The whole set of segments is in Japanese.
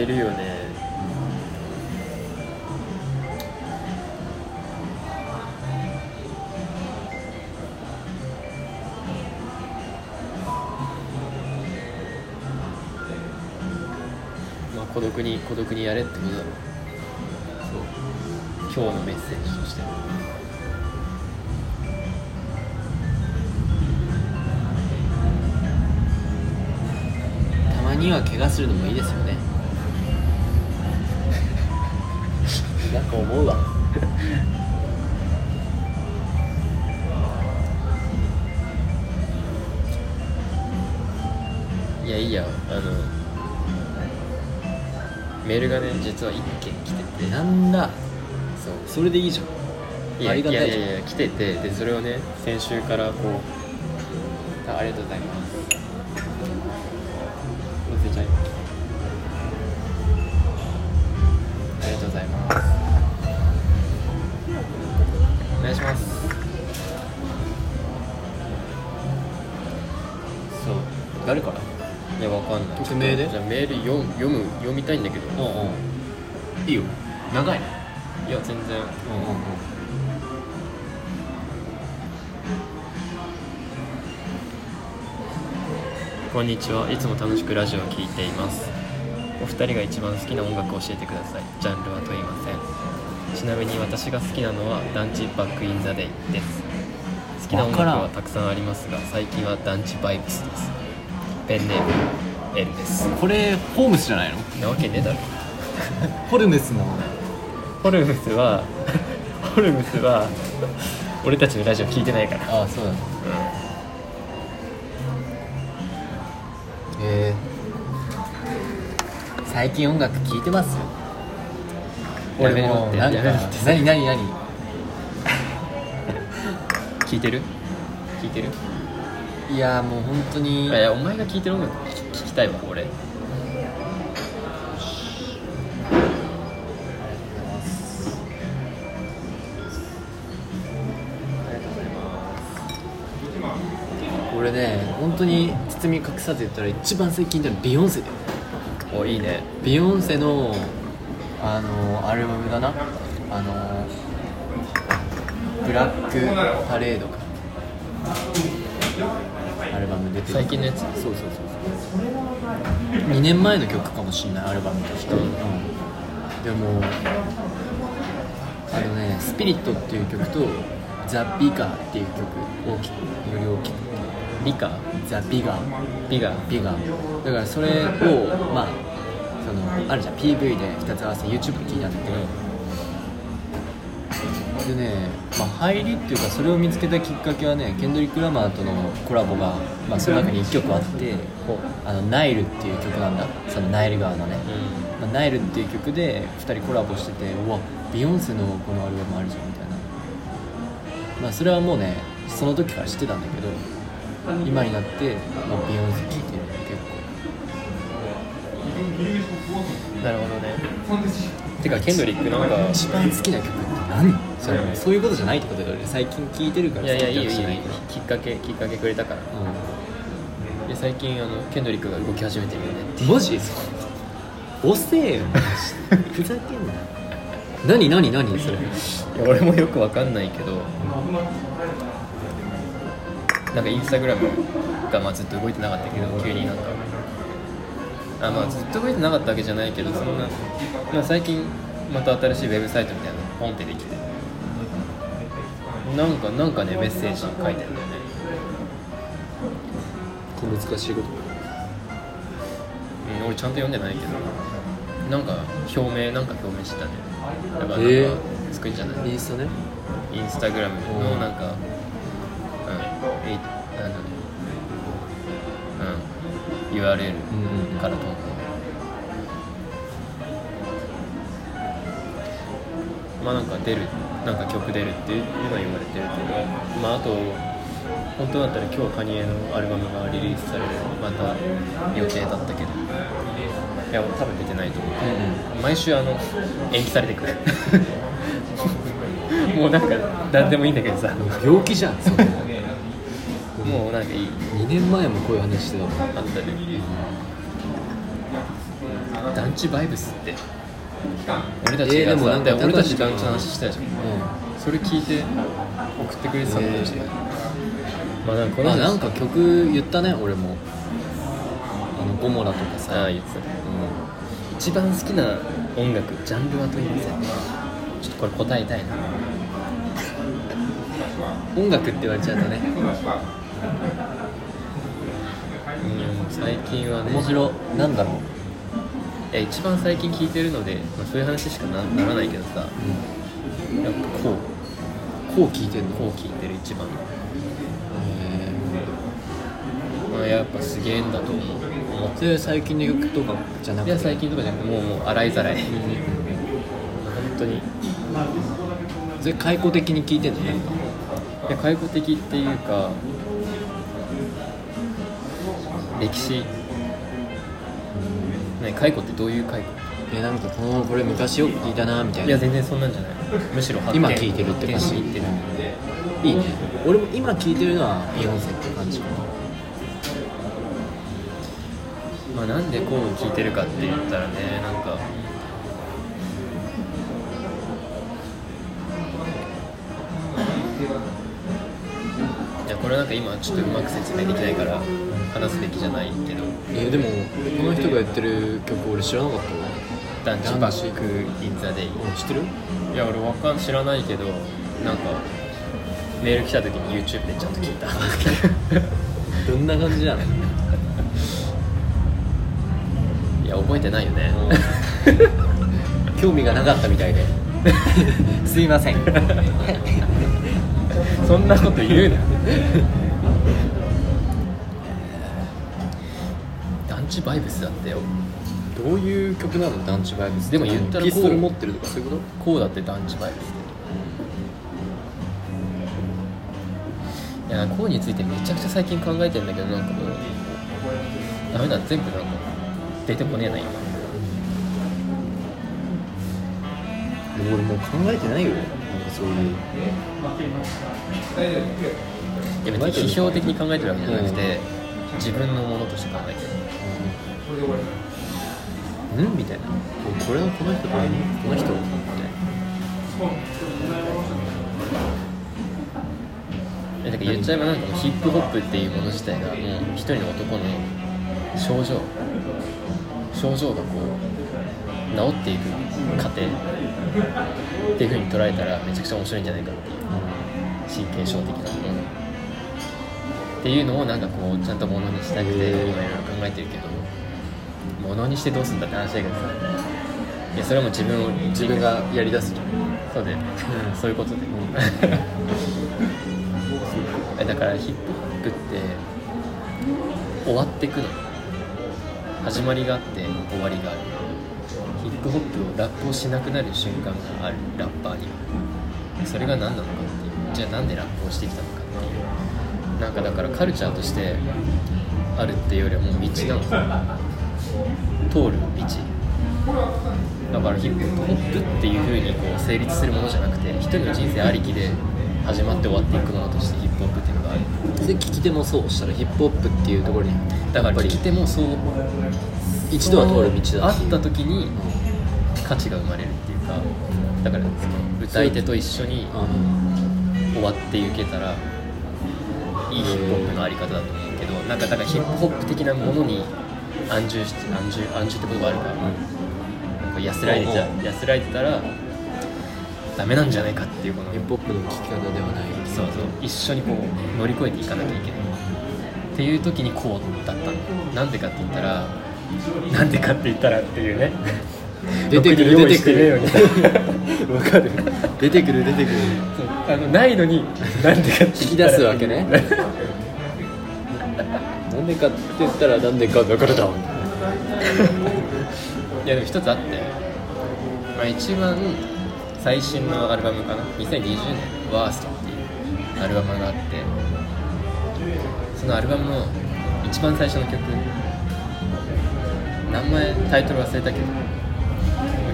メソしてるよね。まあ孤独に孤独にやれってことだろう。そう。今日のメッセージとして。たまには怪我するのもいいですよね。なんか思うわ。いやいいやあのメールがね実は1件来てて。なんだ。そう。それでいいじゃん。いやいやいや来てて。でそれをね先週からこうあありがとうございます誰から？いやわかんない。匿名でじゃあメール読む読む読みたいんだけど。うんう。んいいよ。長い？ねいや全然。うんうんう。んこんにちは。いつも楽しくラジオを聴いています。お二人が一番好きな音楽を教えてください。ジャンルは問いません。ちなみに私が好きなのは団地バックインザデイです。好きな音楽はたくさんありますが最近は団地バイブスですペンネーム L です。これホームスじゃないの？なわけねえだろ。ホルムスの。ホルムスはホルムスは俺たちのラジオ聞いてないから。ああそうだねえー、最近音楽聴いてます？よやめろって。やめろって。何何何？聞いてる？聞いてる？いやもう本当にいやお前が聞いてる音楽聞聞きたいわ俺。ありがとうございます俺ね本当に包み隠さず言ったら一番最近聞いたのビヨンセだよおいいね。ビヨンセのあのアルバムだな。あのブラックパレードかアルバム出てる。最近のやつ。そうそうそうそう2年前の曲かもしんないアルバムとして、うん。でもあのね「スピリット」っていう曲と「ザ・ビガー」っていう曲大きくより大きくリカザ・ビガービガビガーだからそれをまあそのあるじゃん。PV で2つ合わせて YouTube で聞いたんだけど、でね、まあ、入りっていうかそれを見つけたきっかけはねケンドリック・ラマーとのコラボが、まあ、その中に1曲あってほう「あのナイル」っていう曲なんだ。そのナイル川のね、うまあ、ナイルっていう曲で2人コラボしててうわビヨンセのこのアルバムあるじゃんみたいな。まあそれはもうねその時から知ってたんだけど今になって、まあ、ビヨンセ聴いてる結構。んなるほどね。てかケンドリックなんか一番好きな曲って何？それうん。そういうことじゃないってことだよね。最近聴いてるからいやいやいいよいいよ。好きっかけきっかけくれたから。で最近あのケンドリックが動き始めてるよね。ってうんマジ？遅えよ ふざけんな。何何何？それ。いや俺もよくわかんないけど。なんかインスタグラムがまあずっと動いてなかったけど急になんか。あまあずっと動いてなかったわけじゃないけどそんな、まあ、最近また新しいウェブサイトみたいなのポンってできてなんかなんかねメッセージ書いてるんだよね。小難しいこと。うん、俺ちゃんと読んでないけどなんか表明なんか表明してたね。だからなんえ作るんじゃない？インスタね。インスタグラムのなんか、うん、えなんだろう、うん、URL うんうんから飛んで、まあなんか出る、なんか曲出るっていうのは言われてるけど、まああと、本当だったら今日カニエのアルバムがリリースされる、また予定だったけど、いや、多分出てないと思う。毎週あの延期されてくる。もうなんか何でもいいんだけどさ。病気じゃんそれもうなんかいい。2年前もこういう話してたもん。あったね。団地バイブスって。俺たちえーでもなんか俺たち団地の話したじゃん。うそれ聞いて送ってくれてたの？かもしれない、まあなんかこんのあなんか曲言ったね俺も。あのゴモラとかあさ。あ言ってた。一番好きな音楽ジャンルは問いませんちょっとこれ答えたいな。音楽って言われちゃうとね。うん最近はね。面白。なんだろう。いや一番最近聞いてるので、まあ、そういう話しかなならないけどさ。やっぱこうこう聞いてんのこう聞いてる一番。へまあやっぱすげえんだと思う。それ最近の曲とかじゃなくて。いや最近とかじゃなくてもうもう洗いざらい。本当に。いそれ解雇的に聞いてんのなんか。や開放的っていうか歴史。ね解雇ってどういう解雇？えなんかこのこれ昔よく聞いたなみたいな。いや全然そんなんじゃないむしろ発見。今聞いてるって感じ。ってるいいね。俺も今聞いてるのはビヨンセって感じかな。まあなんでこう聞いてるかって言ったらねなんかいやこれなんか今ちょっとうまく説明できないから話すべきじゃないけど。えーでもこの人がやってる曲俺知らなかったわ「ダンチバック・イン・ザ・デイ」うん知ってる？いや俺わかん知らないけどなんかメール来た時に YouTube でちゃんと聞いた。どんな感じなの？いや覚えてないよね。興味がなかったみたいで。すいません。そんなこと言うな。団地バイブスだってよどういう曲なの？団地バイブス。でも言ったらこうピストル。持ってるとかそういうことこうだって団地バイブス。っていやこうについてめちゃくちゃ最近考えてんだけどなんかもうダメだ全部なんか出てこねえな今。俺もう考えてないよ。なんかそういう。いや別に批評的に考えてるわけじゃなくて、自分のものとして考えてる。うんみたいな。これのこの人何この人？みたいえだから言っちゃえばなんかヒップホップっていうもの自体がもう一人の男の症状。症状がこう治っていく過程。っていうふうに捉えたらめちゃくちゃ面白いんじゃないかっていう。神経症的なものっていうのをなんかこうちゃんとものにしたくて今いろいろ考えてるけどものにしてどうすんだって話だけどさ。いやそれはもう自分を自分がやりだすじゃん。そうで、そういうことで、え だからヒップホップって終わってくの。始まりがあって終わりがある。ヒップホップをラップをしなくなる瞬間があるラッパーに。はそれが何なのかっていう。じゃあなんでラップをしてきたのかっていう。なんかだからカルチャーとしてあるっていうよりはもう道なの通る道。だからヒップホップっていう風にこう成立するものじゃなくて一人の人生ありきで始まって終わっていくものとしてヒップホップっていうのがある。それ聞き手もそうしたらヒップホップっていうところにだから聞き手もそう一度は通る道だあった時に価値が生まれるっていうかだからその歌い手と一緒にうん。終わっていけたらいいヒップホップのあり方だと思うけどなんかだからヒップホップ的なものに安住して安住安住って言葉あるかなんか安らいでちゃ安らいでたらダメなんじゃないかっていうこのヒップホップの聞き方ではない。そうそう。一緒にこう乗り越えていかなきゃいけない。っていう時にこうだったの。なんでかって言ったら なんでかって言ったらっていうね。出てくる出てくる。わかる。出てくる出てくる。そう。あのないのになんでかって引き出すわけね なんでかって言ったらなんでかだからだいやでも一つあって、まあ、一番最新のアルバムかな？2020年「ワーストっていうアルバムがあってそのアルバムの一番最初の曲名前タイトル忘れたけど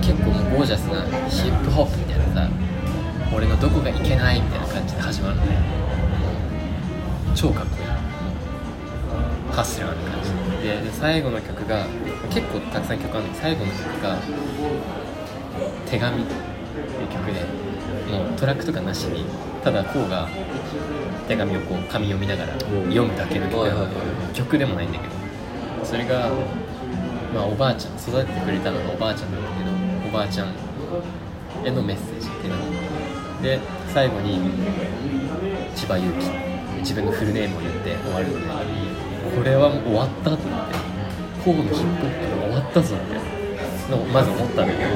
結構もうゴージャスなヒップホップみたいなさ俺のどこがいけないみたいな感じで始まるの超かっこいい。ハッスルな感じ。でで最後の曲が結構たくさん曲あるんだけど最後の曲が「手紙」っていう曲でもうトラックとかなしにただこうが手紙をこう紙読みながら読むだけの曲曲でもないんだけど。それが、まあ、おばあちゃん育ててくれたのがおばあちゃんなんだけどおばあちゃんへのメッセージ手紙で最後に千葉祐希自分のフルネームを言って終わるのでこれはもう終わったと思ってコーのヒップホップが終わったぞみたいなのをまず思ったんだけど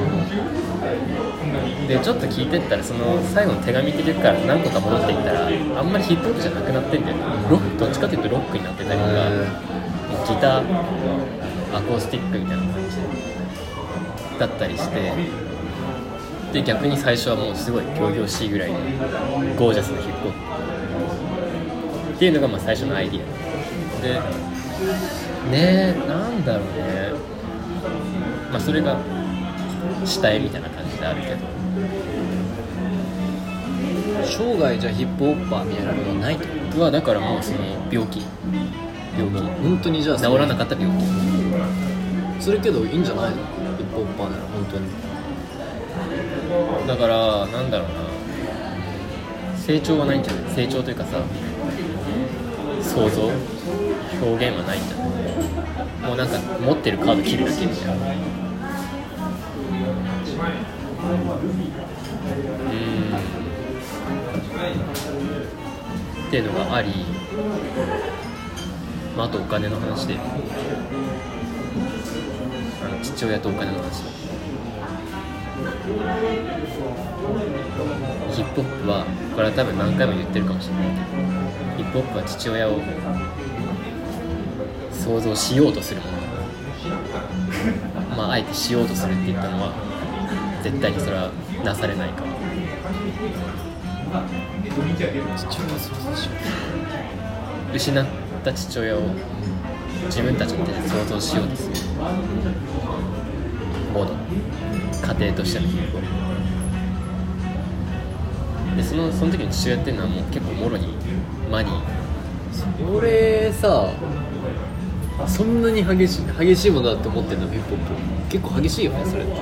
でちょっと聞いてったらその最後の手紙って曲から何個か戻っていったらあんまりヒップホップじゃなくな。ってんだよロックどっちかというとロックになってたりとかギターアコースティックみたいな感じだったりしてで逆に最初はもうすごい仰々しいぐらいのゴージャスなヒップホップっていうのがまあ最初のアイディア。で。ねえなんだろうね。まあそれが下絵みたいな感じであるけど。生涯じゃあヒップホッパーみたいなことはないってこはだからもうその病気。病気。と本当にじゃあ治らなかった病気。それけどいいんじゃないの？ヒップホッパーなら本当に。だからなんだろうな。成長はないんじゃない？成長というかさ想像？表現はないんじゃないもうなんか持ってるカード切るだけみたいな。うん。っていうのがあり、まあ、あとお金の話で。あの父親とお金の話。ヒップホップはこれは多分何回も言ってるかもしれないけど。ヒップホップは父親を想像しようとするもの。まああえてしようとするって言ったのは絶対にそれはなされないか。ら失った父親を自分たちの手で想像しようとするもの。家庭としてのでそのその時の父親っていうのはもう結構もろにマニー。俺さそんなに激しい激しいものだって思ってんの？ヒップホップ。結構激しいよねそれ。って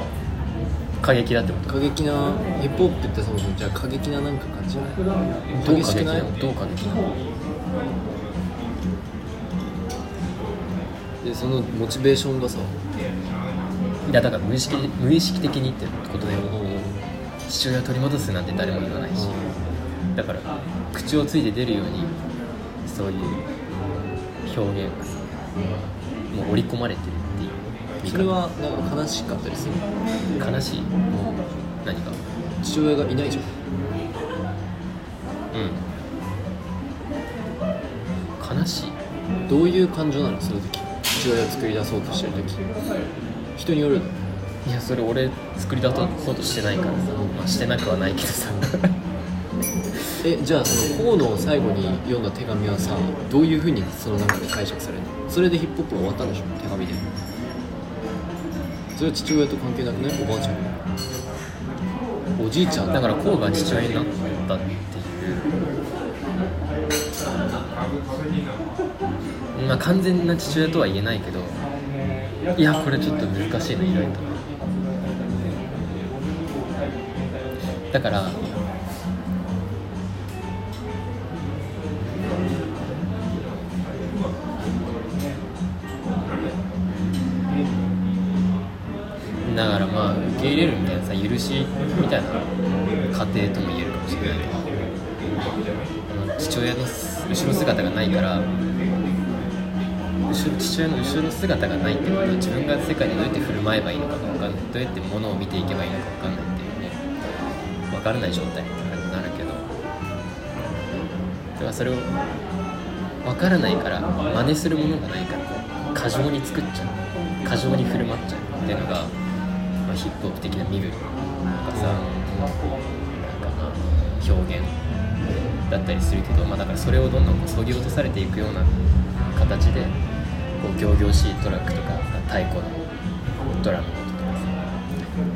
過激だってこと？過激なヒップホップってそもそもじゃあ過激ななんか感じない？どう激しくない？どう過激なの？でそのモチベーションがさ。いやだから無意識無意識的にってことだよ父親を取り戻すなんて誰も言わないし。だから口をついて出るようにそういう表現がさもう織り込まれてるっていう。見それはなんか悲しかったりする？方悲しい？何か？父親がいないじゃん。うん。悲しい。どういう感情なの？その時。父親を作り出そうとしてる時。人による。のいやそれ俺作り出そうとしてないからさ、まあ、してなくはないけどさ。えじゃあその河野を最後に読んだ手紙はさどういうふうにその中で解釈されるの？それでヒップホップが終わったんでしょ手紙で。それは父親と関係なくないおばあちゃんおじいちゃん。だからこうが父親になったっていう。まあ完全な父親とは言えないけどいやこれちょっと難しいな意外と。だからみたいな過程とも言えるかもしれない。けど父親の後ろ姿がないから父親の後ろ姿がないってことは自分が世界でどうやって振る舞えばいいのかが分かんない。どうやって物を見ていけばいいのか分かんないっていうね。分からない状態みたいな感じになるけど。だからそれを分からないから真似するものがないから過剰に作っちゃう。過剰に振る舞っちゃうっていうのが、まあ、ヒップホップ的な身振りとかさなんかまあ表現だったりするけど、まあ、だからそれをどんどんこう削ぎ落とされていくような形でこう仰々しいトラックとか太鼓のドラムの音とかさ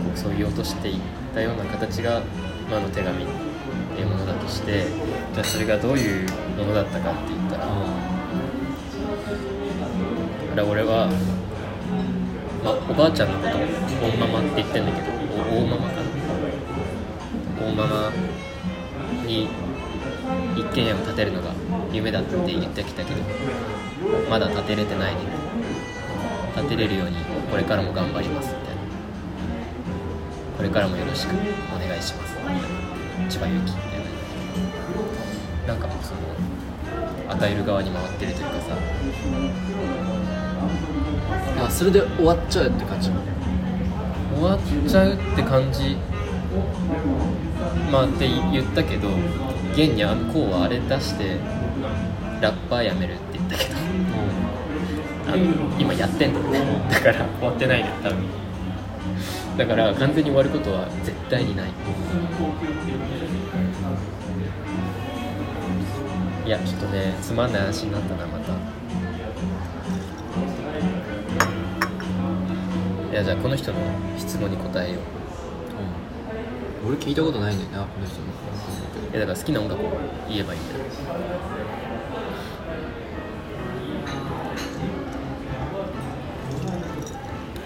こう削ぎ落としていったような形が、まあ、の手紙っていうものだとしてじゃあそれがどういうものだったかって言ったら、から俺は、まあ、おばあちゃんのことを大ママって言ってんだけど大ママか大ママに一軒家を建てるのが夢だって言ってきたけどまだ建てれてないね建てれるようにこれからも頑張りますみたいなこれからもよろしくお願いします。みたいな千葉由紀みたいななんかもうその与える側に回ってるというかさ。あそれで終わっちゃうって感じ。終わっちゃうって感じ。まあって言ったけど現にあのこうはあれ出してラッパーやめるって言ったけど。あの今やってんのね。だから終わってないのよ多分。だから完全に終わることは絶対にない。いやちょっとねつまんない話になったなまたいやじゃあこの人の質問に答えよう。うん、俺聞いたことないんだよなこの人の。いやだから好きな音楽を言えばいいんだよ。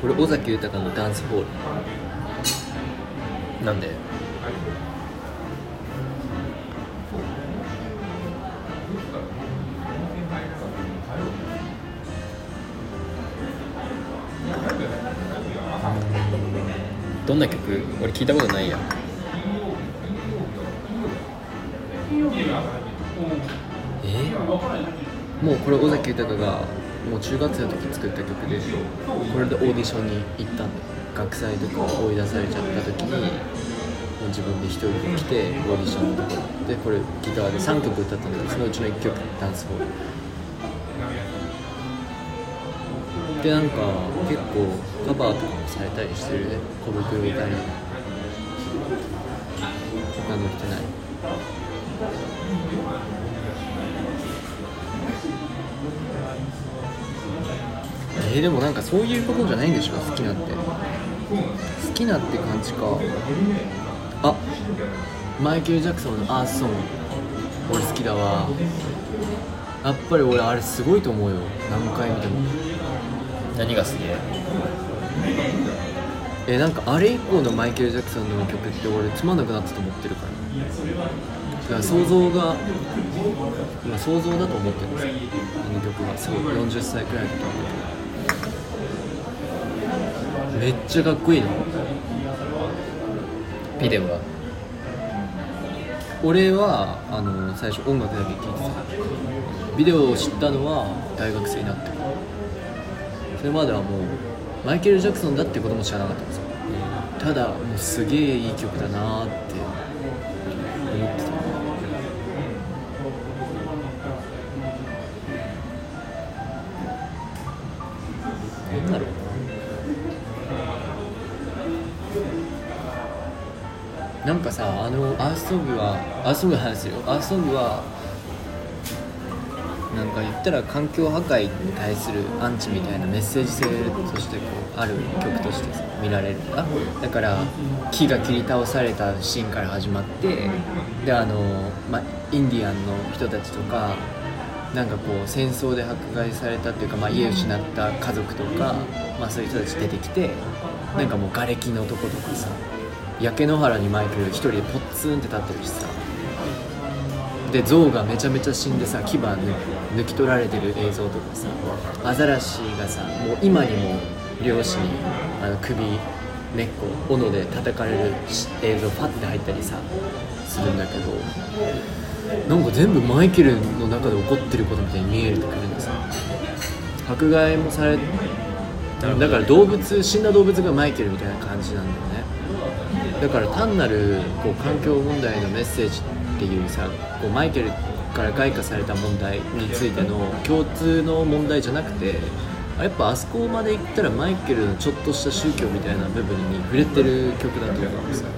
俺尾崎豊のダンスホール。なんで？どんな曲？俺聞いたことないや。え？もうこれ尾崎豊がもう中学生の時作った曲でこれでオーディションに行ったんだ学祭とか追い出されちゃった時にもう自分で一人で来てオーディションのところ。でこれギターで3曲歌ったんだけどそのうちの1曲ダンスホールでなんか結構カバーとかもされたりしてる？ね小袋みたいな。他の人ない？えー、でもなんかそういうことじゃないんでしょ？好きなって。好きなって感じか。あマイケル・ジャクソンの「アースソン」俺好きだわ。やっぱり俺あれすごいと思うよ。何回見ても。何が好き？えなんかあれ以降のマイケル・ジャクソンの曲って俺つまんなくなったと思ってるから。だから想像が今想像だと思ってるんです。よあの曲がすごい40歳くらいの時めっちゃかっこいいのビデオは？俺はあの最初音楽だけ聴いてた。ビデオを知ったのは大学生になってからそれまではもうマイケル・ジャクソンだってことも知らなかったんですよ。ただもうすげえいい曲だなーって思ってた。なんだろうな。なんかさあのアースソングはアースソングの話すよ。アースソングはなんか言ったら環境破壊に対するアンチみたいなメッセージ性としてこうある曲として見られるんだだから木が切り倒されたシーンから始まってであの、ま、インディアンの人たちとかなんかこう戦争で迫害されたっていうか、ま、家を失った家族とか、まあ、そういう人たち出てきてなんかもう瓦礫のとことかさ焼け野原にマイケル一人でポッツンって立ってるしさで象がめちゃめちゃ死んでさ牙抜き取られてる映像とかさアザラシがさもう今にも漁師にあの首根っこ斧で叩かれる映像パッて入ったりさするんだけどなんか全部マイケルの中で起こってることみたいに見えてくるんですよ迫害もされだから動物死んだ動物がマイケルみたいな感じなんだよね。だから単なるこう環境問題のメッセージってていうさこうマイケルから開花された問題についての共通の問題じゃなくてやっぱあそこまで行ったらマイケルのちょっとした宗教みたいな部分に触れてる曲だと思うんですよ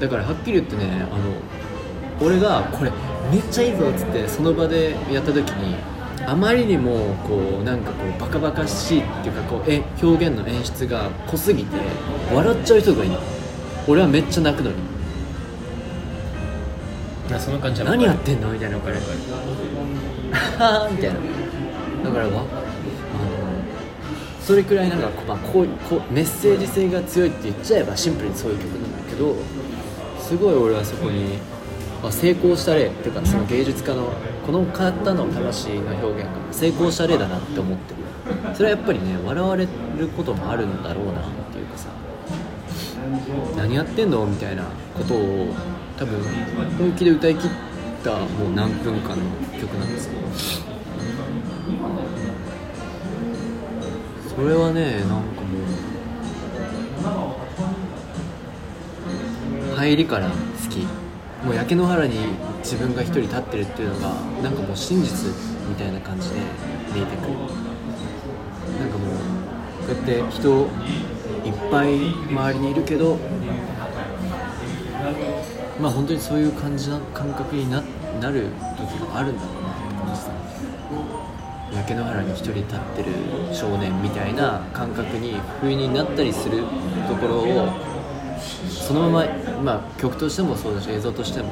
だからはっきり言ってねあの俺がこれめっちゃいいぞっつってその場でやった時にあまりにもこうなんかこうバカバカしいっていうかこうえ表現の演出が濃すぎて笑っちゃう人がいるの。俺はめっちゃ泣くのに。あその感じは何やってんの？みたいなこれははみたいな。だからわあのそれくらいなんか、まあ、こうこうメッセージ性が強いって言っちゃえばシンプルにそういう曲なんだけどすごい俺はそこに、まあ、成功した例っていうかその芸術家のこの方の魂の表現が成功した例だなって思ってる。それはやっぱりね笑われることもあるんだろうなっていうかさ。何やってんの？みたいなことを多分本気で歌い切ったもう何分間の曲なんですよそれはねなんかもう入りから好き。もう焼け野原に自分が一人立ってるっていうのがなんかもう真実みたいな感じで見えてくる。なんかもうこうやって人いっぱい周りにいるけどまあ本当にそういう感じな感覚にななる時があるんだろうなって感じた。焼け野原に一人立ってる少年みたいな感覚に不意になったりするところをそのまま、まあ、曲としてもそうだし映像としても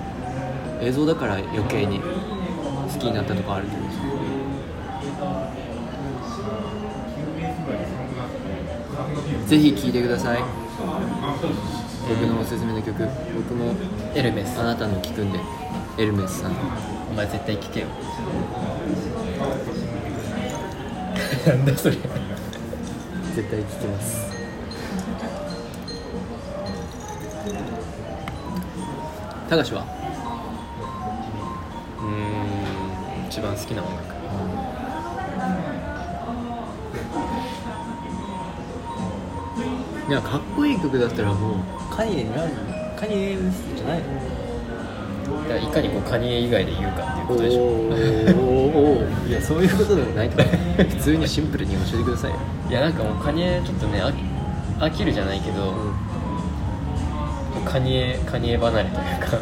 映像だから余計に好きになったとこあると思うんでぜひ聴いてください。僕のおすすめの曲僕もエルメス。あなたの聴くんでエルメスさん。お前絶対聞けよ。なんだそれ。絶対聴きます。高橋は？うーん一番好きな音楽いやかっこいい曲だったらもうカニエになるカニエじゃない。のだからいかにこうカニエ以外で言うかっていうことでしょ。おーいやそういうことでもないと思う普通にシンプルに教えてくださいよ、いやなんかもうカニエちょっとね飽き飽きるじゃないけど、カニエカニエ離れというか。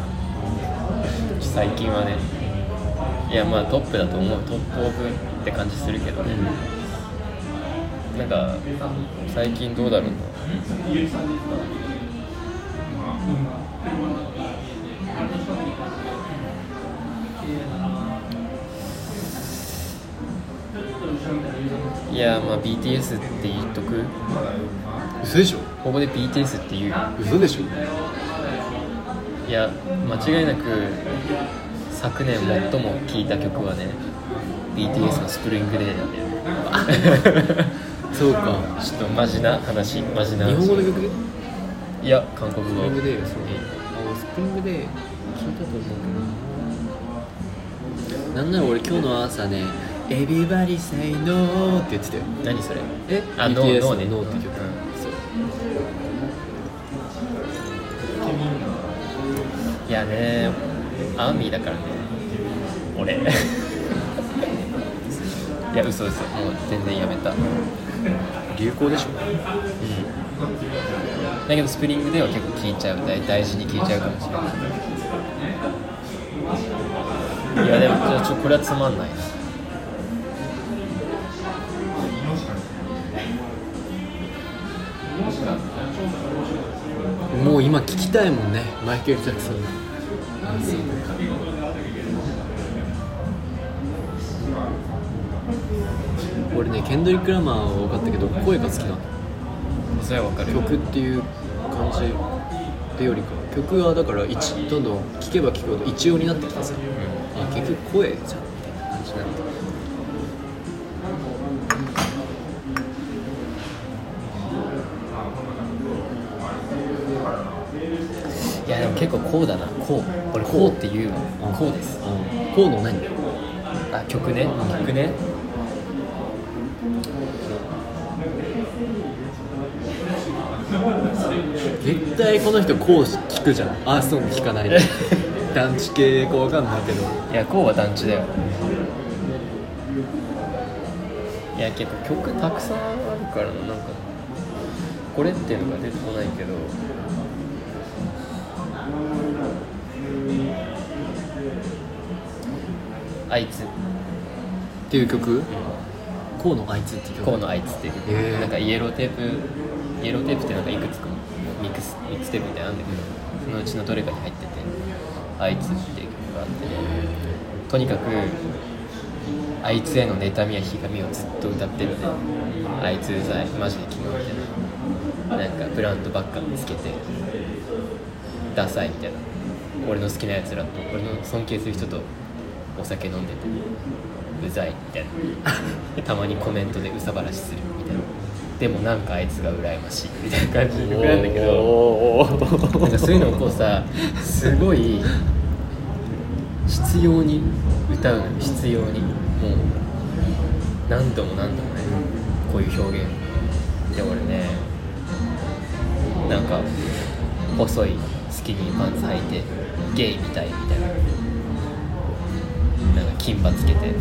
最近はね。いやまあトップだと思う。トップオブって感じするけどね、なんか最近どうだろうないやまあ BTS って言っとく？嘘でしょ。ここで BTS って言う。嘘でしょ。いや間違いなく昨年最も聴いた曲はね BTS の「Spring Day」なんだよ。ね そうか。ちょっとマジな話マジな話。日本語の曲で？いや韓国語。 Spring Day そう。あ Spring Day 聞いたと思うけど。ななんなら俺今日の朝ね「Everybody say no」って言ってたよ。何それ？え？あ BTS No No ね。の No って曲、うん。そう。いやねアーミーだからね。俺。いや嘘嘘。もう全然やめた流行でしょ。だけど Spring Day は結構聴いちゃう。大大事に聴いちゃうかもしれない。いやでもちょちょこれはつまんないな。もう今聞きたいもんね。マイケル・ジャクソンケンドリック・ラマーは多かったけど声が好きなの。それはわかる。曲っていう感じってよりか曲はだから一どんどん聴けば聴くほど一様になってきてさ、あ結局声じゃん。みたいな感じになっていやでも結構こうだな。こう。俺こうって言うわこうです。うんこうの何？あ曲ね。曲ね絶対この人こう聞くじゃん。アースソング聞かないで。団地系かわかんないけど。いやこうは団地だよ。いや結構曲たくさんあるからななんか。これっていうのが出てこないけど。あいつ。っていう曲？こうのあいつっていう曲。こうのあいつってなんか Yellow Tape Yellow Tape ってなんかいくつかミックスミックステープみたいなんだけどそのうちのどれかに入っててあいつっていう曲があってね。とにかくあいつへの妬みやひがみをずっと歌ってるね。あいつうざい。マジでキモいみたいな。なんかブランドばっかつけてダサいみたいな。俺の好きなやつらと俺の尊敬する人とお酒飲んでてうざいみたいな。たまにコメントでうさばらしするみたいな。でもなんかあいつが羨ましいみたいな感じの曲なんだけど。おなんかそういうのをこうさすごい必要に歌うのよ必要にもう何度も何度もねこういう表現。で俺ねなんか細いスキニーパンツ履いてゲイみたいみたいな。なんか金髪つけて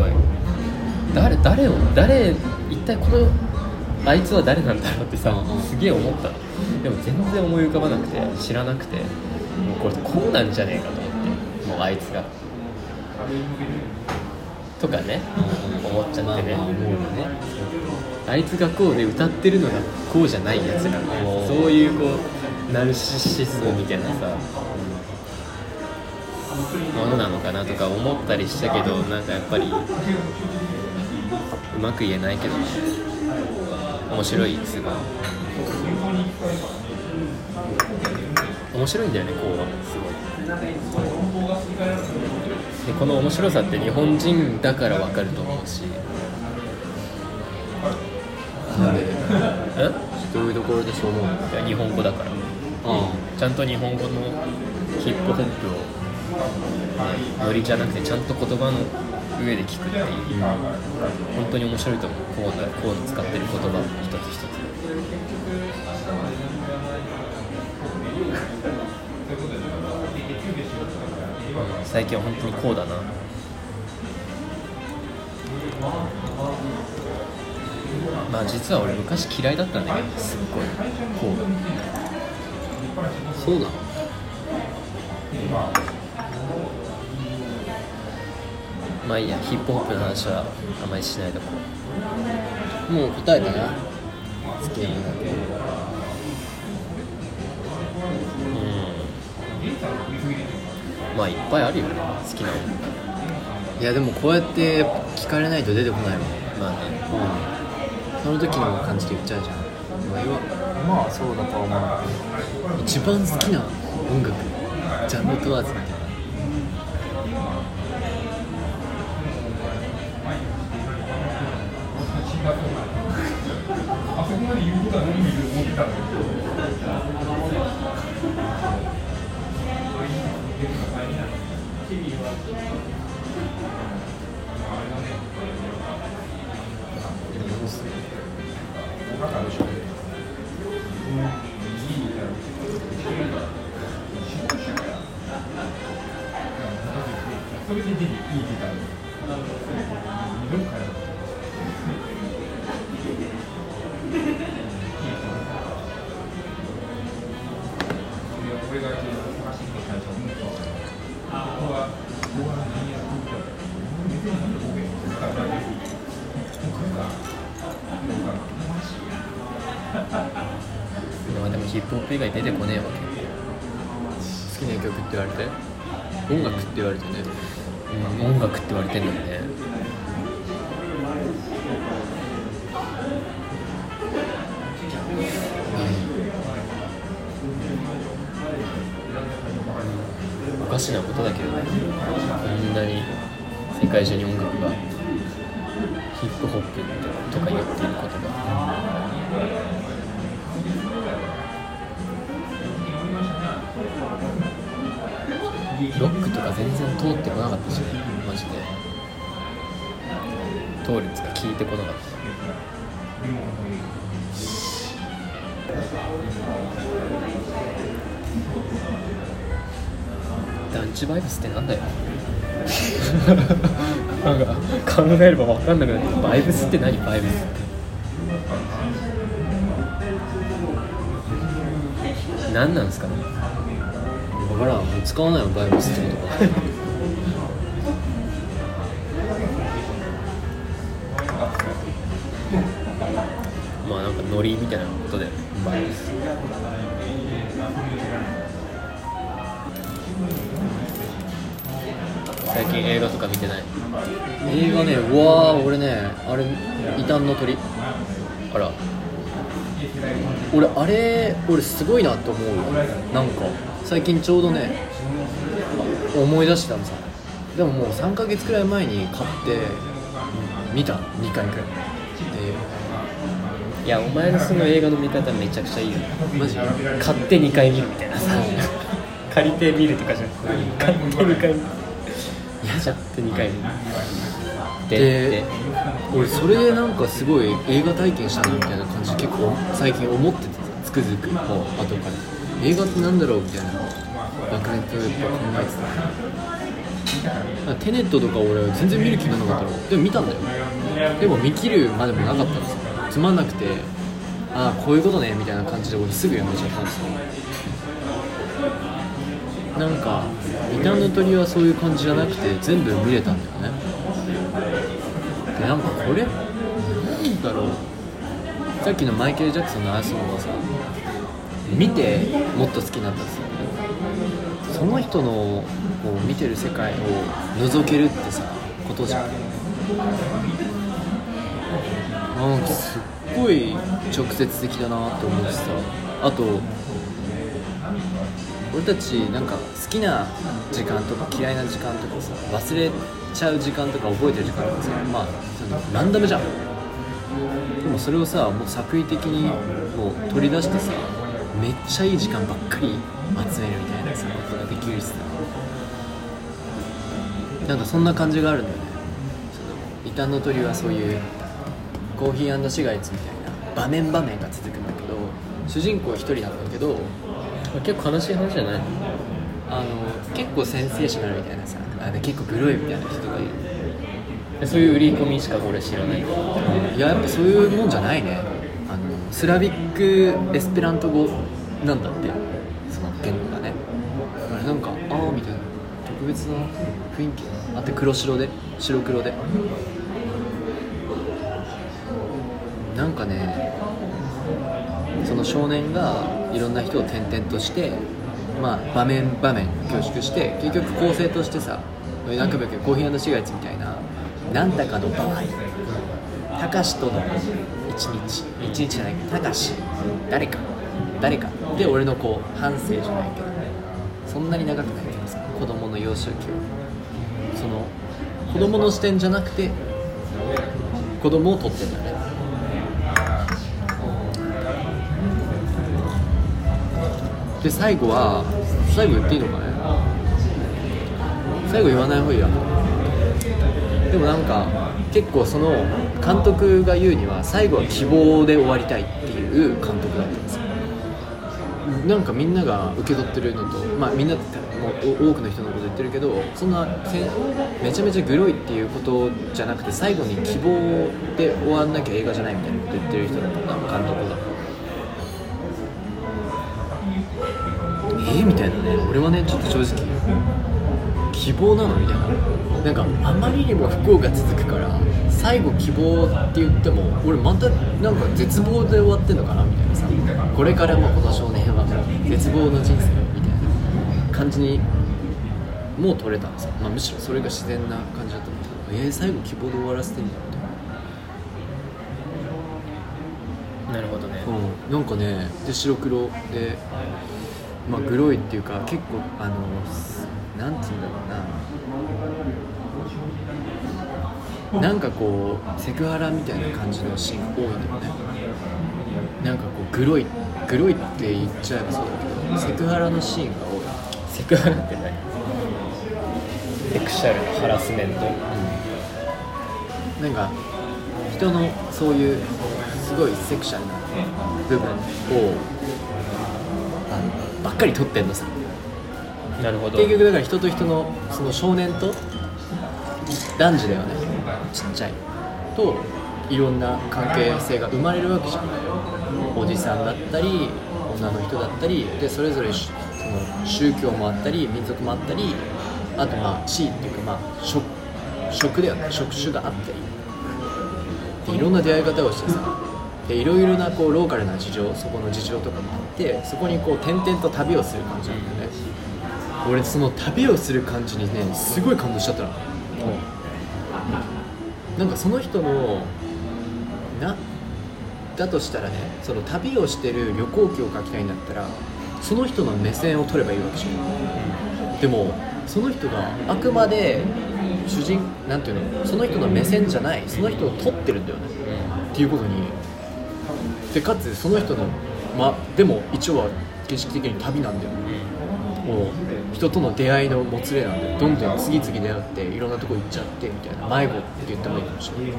ごい。誰誰を誰一体このあいつは誰なんだろうってさ、すげえ思った。でも全然思い浮かばなくて知らなくてもうこれこうなんじゃねえかと思ってもうあいつが。とかね、思っちゃってね、まあまあ思うねあいつがこうで歌ってるのがこうじゃないやつらおーそういうこうナルシシストみたいなさものなのかなとか思ったりしたけどなんかやっぱりうまく言えないけど面白いすごい面白いんだよねこうはすごい。でこの面白さって日本人だから分かると思うし。なんでえ？どういうところでそう思うの？日本語だから。あ。ちゃんと日本語のヒップホップをノリじゃなくてちゃんと言葉の上で聞くっていう。本当に面白いと思う。こうだこう使ってる言葉一つ一つ。最近は本当にこうだな。まあ実は俺昔嫌いだったんだけどすっごい。こうそうなのまあいいやヒップホップの話はあまりしないとこもう答えたな好きな音楽うん。まあいっぱいあるよ。ね好きな音。楽いやでもこうやって聞かれないと出てこないもん。まあね。うん。その時の感じで言っちゃうじゃん。まあ今まあそうだとは思う。一番好きな音楽ジャンル問わずみヒップホップ以外出てこねえわ好きな曲って言われて？音楽って言われてね。うん。音楽って言われてんのにね。おかしなことだけどね。こんなに世界中に音楽がヒップホップ全然通ってこなかったしねマジで。通るっつか聞いてこなかった。団地バイブスってなんだよ。なんか考えれば分かんなくなってバイブスって何？バイブスって。何なんですかね。使わないもんバイブスって言葉まあなんかノリみたいなことでバイブス最近映画とか見てない？映画ねうわー俺ねあれ異端の鳥。あら。俺あれ俺すごいなと思うよ。なんか最近ちょうどね思い出したのさ。でももう3ヶ月くらい前に買って見た。2回くらい。いやお前のその映画の見方めちゃくちゃいいよでマジ？買って2回見るみたいなさ。借りて見るとかじゃなくて買って2回見る。嫌じゃん。買って2回見るでで。俺それでなんかすごい映画体験したなみたいな感じ結構最近思っててさ。つくづく。後から映画ってなんだろうみたいな爆年とやっぱ考えてたテネットとか俺全然見る気になかったの。でも見たんだよ。でも見切るまでもなかったんですよつまんなくてああこういうことねみたいな感じで俺すぐやめちゃったんですよ。なんか「異端の鳥」はそういう感じじゃなくて全部見れたんだよね。でなんかこれなんだろう。さっきのマイケル・ジャクソンのアイスモンはさ見てもっと好きになったんですよ。その人のこう見てる世界を覗けるってさことじゃん。なんかすっごい直接的だなって思うしさ。あと俺たちなんか好きな時間とか嫌いな時間とかさ忘れちゃう時間とか覚えてる時間とかさまあそのランダムじゃん。でもそれをさもう作為的にもう取り出してさめっちゃいい時間ばっかり集めるみたいなさ。ことができるしさなんかそんな感じがあるんだよね。その異端の鳥はそういうコーヒーシガレッツみたいな場面場面が続くんだけど主人公一人なんだけど結構悲しい話じゃない？あの結構センセーショナルみたいなさあで結構グロいみたいな人がいる。そういう売り込みしか俺知らない？いややっぱそういうもんじゃないね。あのスラビックエスペラント語なんだってその言語がねだからなんかああみたいな特別な雰囲気あって黒白で白黒で。なんかねその少年がいろんな人を転々としてまあ場面場面凝縮して結局構成としてさなんかコーヒーシガレッツみたいななんだかの場合たかしとの一日一日じゃないけどたかし誰か誰かで俺のこう半生じゃないけどそんなに長くない。けどさ子供の幼少期はその子供の視点じゃなくて子供を撮ってんだね。で最後は最後言っていいのかね。最後言わない方がいいやでもなんか結構その監督が言うには最後は希望で終わりたいっていう監督だったんですよ。なんかみんなが受け取ってるのとまあみんなって多くの人のこと言ってるけどそんなめちゃめちゃグロいっていうことじゃなくて最後に希望で終わんなきゃ映画じゃないみたいなこと言ってる人だった監督がえー、みたいなね。俺はねちょっと正直希望なのみたいな。なんかあまりにも不幸が続くから最後希望って言っても俺またなんか絶望で終わってんのかなみたいなさ。これからもこの少年は絶望の人生。感じにもう取れたんですよ、まあ、むしろそれが自然な感じだったんだけどえー、最後希望で終わらせてんじゃんみたいななるほどね。うん、なんかねで白黒で、まあ、グロいっていうか結構あのなんて言うんだろうな。なんかこうセクハラみたいな感じのシーンが多いんだよね。なんかこうグロいグロいって言っちゃえばそうだけどセクハラのシーンがセクハラって何セクシャルハラスメント。なんか人のそういうすごいセクシャルな部分をあのばっかり撮ってんのさ。なるほど。結局だから人と人のその少年と男児だよね。ちっちゃい。といろんな関係性が生まれるわけじゃん。おじさんだったり女の人だったりでそれぞれ宗教もあったり民族もあったりあとまあ地位っていうかまあ職職だよね。職種があったり。でいろんな出会い方をしてさ。でいろいろなこうローカルな事情そこの事情とかもあってそこにこう転々と旅をする感じなんだよね。俺その旅をする感じにねすごい感動しちゃったの。うなんかその人のなだとしたらねその旅をしてる旅行記を書きたいんだったらその人の目線を取ればいいわけじゃんでもその人があくまで主人なんていうのその人の目線じゃないその人を撮ってるんだよねっていうことにでかつその人のまでも一応は形式的に旅なんだよもう人との出会いのもつれなんでどんどん次々出会っていろんなとこ行っちゃってみたいな迷子って言った方がいいかもしれない。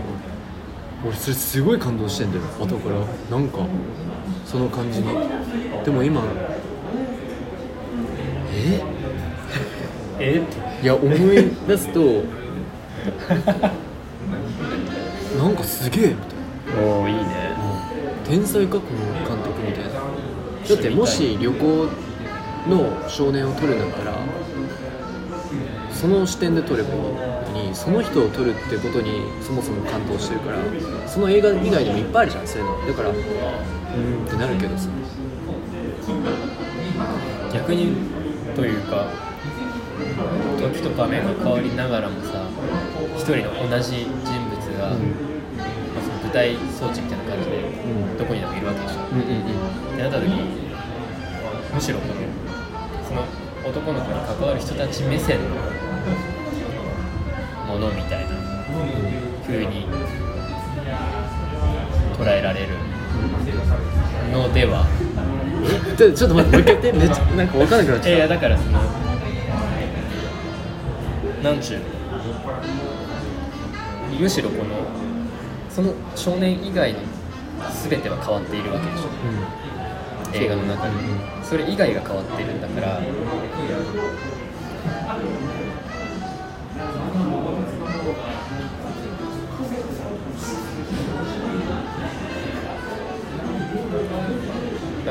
俺それすごい感動してんだよ後から。なんかその感じに。でも今え？え？いや思い出すと なんかすげえ。みたいなおおいいね。天才かこの監督みたいな。だってもし旅行の少年を撮るんだったらその視点で撮ればいいのにその人を撮るってことにそもそも感動してるからその映画以外でもいっぱいあるじゃんそういうの。だからうーんってなるけどさ。逆にというか時と場面が変わりながらもさ一人の同じ人物が、まあ、その舞台装置みたいな感じでん。どこにでもいるわけでしょ、うんうんうん。ってなった時にむしろこのその男の子に関わる人たち目線のものみたいな風に捉えられるのではえちょちょっと待ってもう一回言って。めっちゃ なんか分かんなくなっちゃった。いやだからそのなんちゅうの？むしろこのその少年以外の全ては変わっているわけでしょ。映画の中で。それ以外が変わってるんだから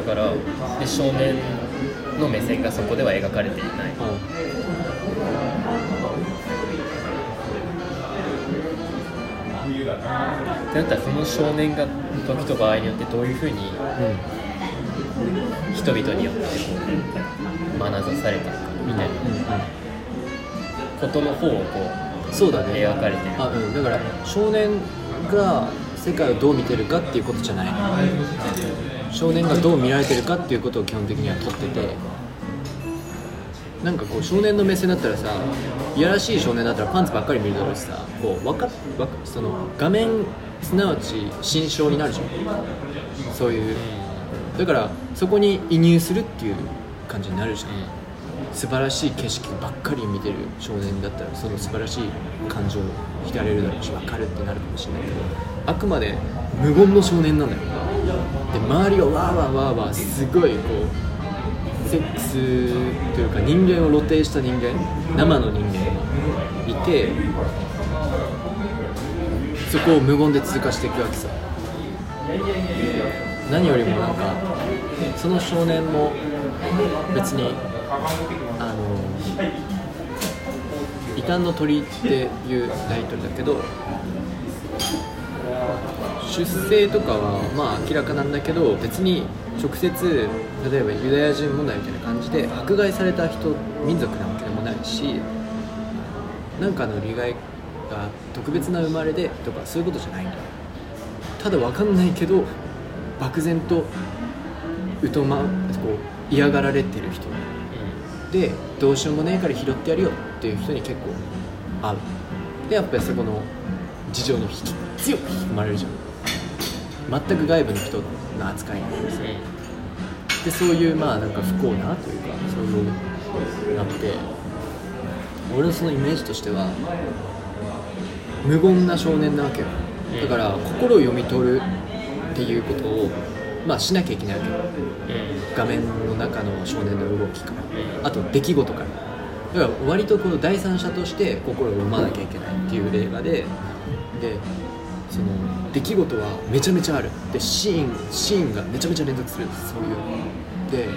だからで少年の目線がそこでは描かれていない。ってなったらその少年が時と場合によってどういうふうに人々によってこう眼差されたのかみたいな。ことの方をこうそうだね描かれてる。あ、うん、だから少年が世界をどう見てるかっていうことじゃない少年がどう見られてるかっていうことを基本的には取っててなんかこう少年の目線だったらさいやらしい少年だったらパンツばっかり見るだろうしさこうわかその画面すなわち心象になるじゃん。そういう。だからそこに移入するっていう感じになるじゃん。素晴らしい景色ばっかり見てる少年だったらその素晴らしい感情を浸れるだろうし分かるってなるかもしれないけどあくまで無言の少年なんだよ。で周りがわーわーわーわーすごいこうセックスというか人間を露呈した人間生の人間がいてそこを無言で通過していくわけさ。何よりもなんかその少年も別にあの「異端の鳥」っていうタイトルだけど出生とかはまあ明らかなんだけど別に直接例えばユダヤ人問題みたいな感じで迫害された人民族なわけでもないしなんかの利害が特別な生まれでとかそういうことじゃない。んだただ分かんないけど漠然と疎まこう嫌がられてる人。でどうしようもねえから拾ってやるよっていう人に結構合う。でやっぱりそこの事情に引き強く引き込まれるじゃん。全く外部の人の扱いなんですよ。でそういうまあなんか不幸なというかそういうなって俺のそのイメージとしては無言な少年なわけよ。だから心を読み取るっていうことをまあしなきゃいけないわけよ。画面の中の少年の動きから。あと出来事から。だから割とこの第三者として心を読まなきゃいけないっていう映画ででその出来事はめちゃめちゃある。でシーンシーンがめちゃめちゃ連続する。んですそういう。で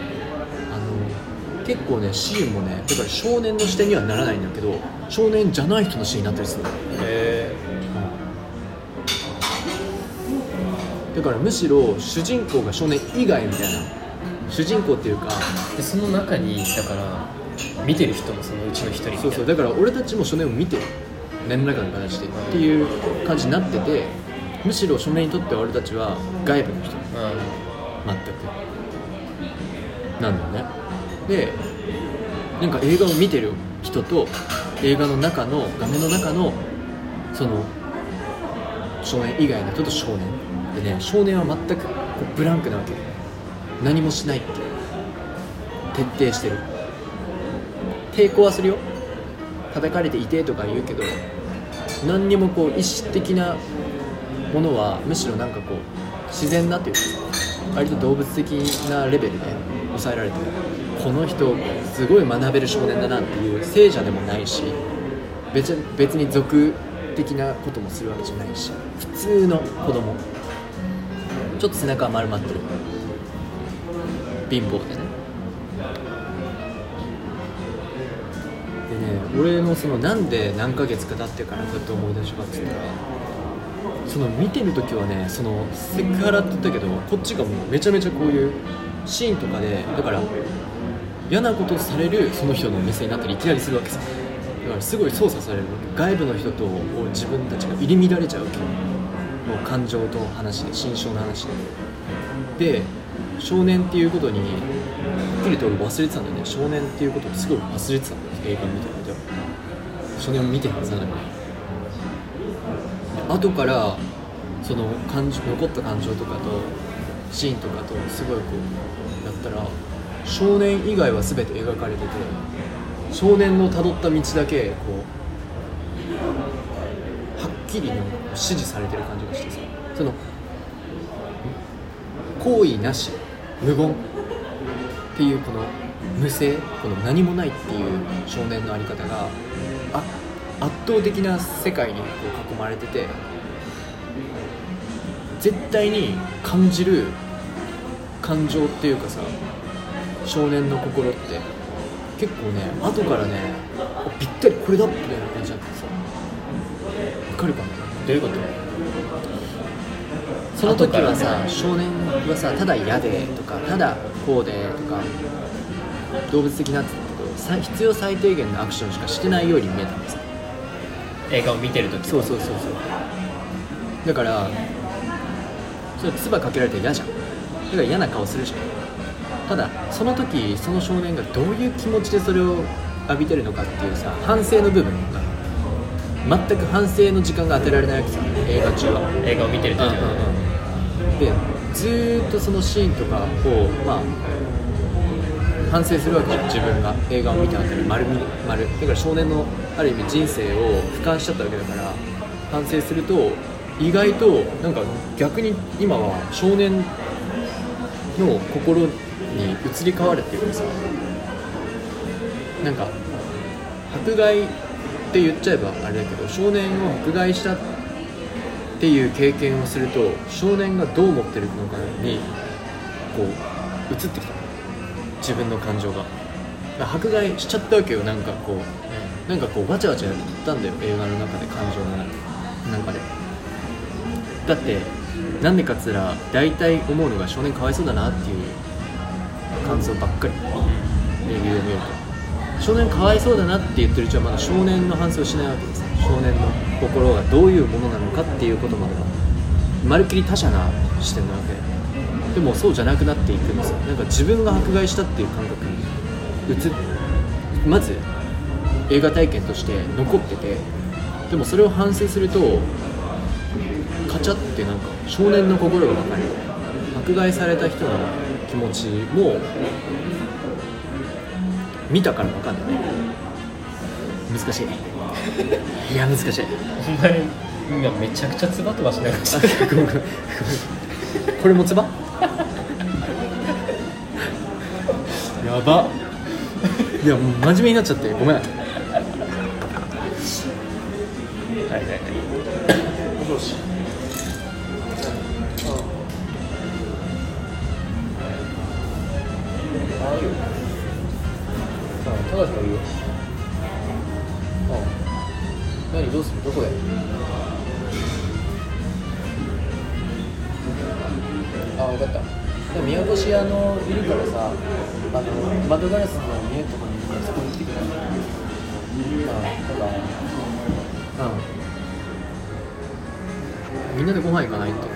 あの結構ねシーンもねだから少年の視点にはならないんだけど少年じゃない人の視点になったりするの。へだからむしろ主人公が少年以外みたいな。主人公っていうかでその中にだから見てる人もそのうちの一人そうそう。だから俺たちも少年を見てる何らかの形でっていう感じになっててむしろ少年にとって俺たちは外部の人。う全く。なんだよね。でなんか映画を見てる人と映画の中の画面の中のその少年以外の人と少年。でね少年は全くこうブランクなわけ。何もしないって。徹底してる。抵抗はするよ。叩かれていてとか言うけど何にもこう意識的なものはむしろなんかこう自然なというか割と動物的なレベルで抑えられてる。この人すごい学べる少年だなっていう聖者でもないし別別に俗的なこともするわけじゃないし普通の子供。ちょっと背中は丸まってる。貧乏で。ね俺のそのなんで何ヶ月か経ってからずっと思い出しかっつったらその見てる時はねそのセクハラって言ったけどこっちがもうめちゃめちゃこういうシーンとかでだから嫌なことされるその人の目線になったりいきなりするわけさ。だからすごい操作される。わけ外部の人と自分たちが入り乱れちゃうわけもう感情と話で心象の話で。で少年っていうことにはっきりと俺忘れてたんだよね。少年っていうことをすごい忘れてたんだよ映画見て。少年を見てるはずなのに。後からその感情残った感情とかとシーンとかとすごいこうやったら少年以外は全て描かれてて少年のたどった道だけこうはっきりね指示されてる感じがしてさその行為なし無言。っていうこの無声この何もないっていう少年の在り方が圧倒的な世界にこう囲まれてて絶対に感じる感情っていうかさ少年の心って結構ね後からねぴったりこれだみたいな感じだってさ。わかるかな？どういうこと？その時はさ少年はさただ嫌でとかただこうでとか動物的なって言ったけどさ必要最低限のアクションしかしてないように見えたんですよ映画を見てる時そうそうそうそう。だからそれ唾かけられたら嫌じゃん。だから嫌な顔するじゃん。ただその時その少年がどういう気持ちでそれを浴びてるのかっていうさ反省の部分が全く反省の時間が当てられないわけさ映画中は。映画を見てる時は。でずーっとそのシーンとかをまあ反省するわけ自分が。映画を見た後に。丸見丸。だから少年のある意味人生を俯瞰しちゃったわけだから反省すると意外となんか逆に今は少年の心に移り変わるっていうかさなんか迫害って言っちゃえばあれだけど少年を迫害したっていう経験をすると少年がどう思ってるのかにこう移ってきた自分の感情が。迫害しちゃったわけよなんかこう。なんかこうわちゃわちゃやったんだよ映画の中で感情の中で。だってなんでかっつら大体思うのが少年かわいそうだなっていう感想ばっかり。レビューを見ると。少年かわいそうだなって言ってるうちはまだ少年の反省をしないわけです少年の心がどういうものなのかっていうことまではまるっきり他者な視点なわけでもそうじゃなくなっていくんですよ。なんか自分が迫害したっていう感覚にまず映画体験として残っててでもそれを反省するとカチャってなんか少年の心が分かる。迫害された人の気持ちも見たから分かんない。難しい。いや難しい。お前今めちゃくちゃつば飛ばしながら これもつやば。いやもう真面目になっちゃって。ごめん。はいはいはい。よしあいいよさあ高橋もいいよ。あ何どうする？どこであ分かった。でも宮越あのいるからさあの窓ガラスの見とかにいてそこにってくれるんだけだからうん。みんなでご飯行かないん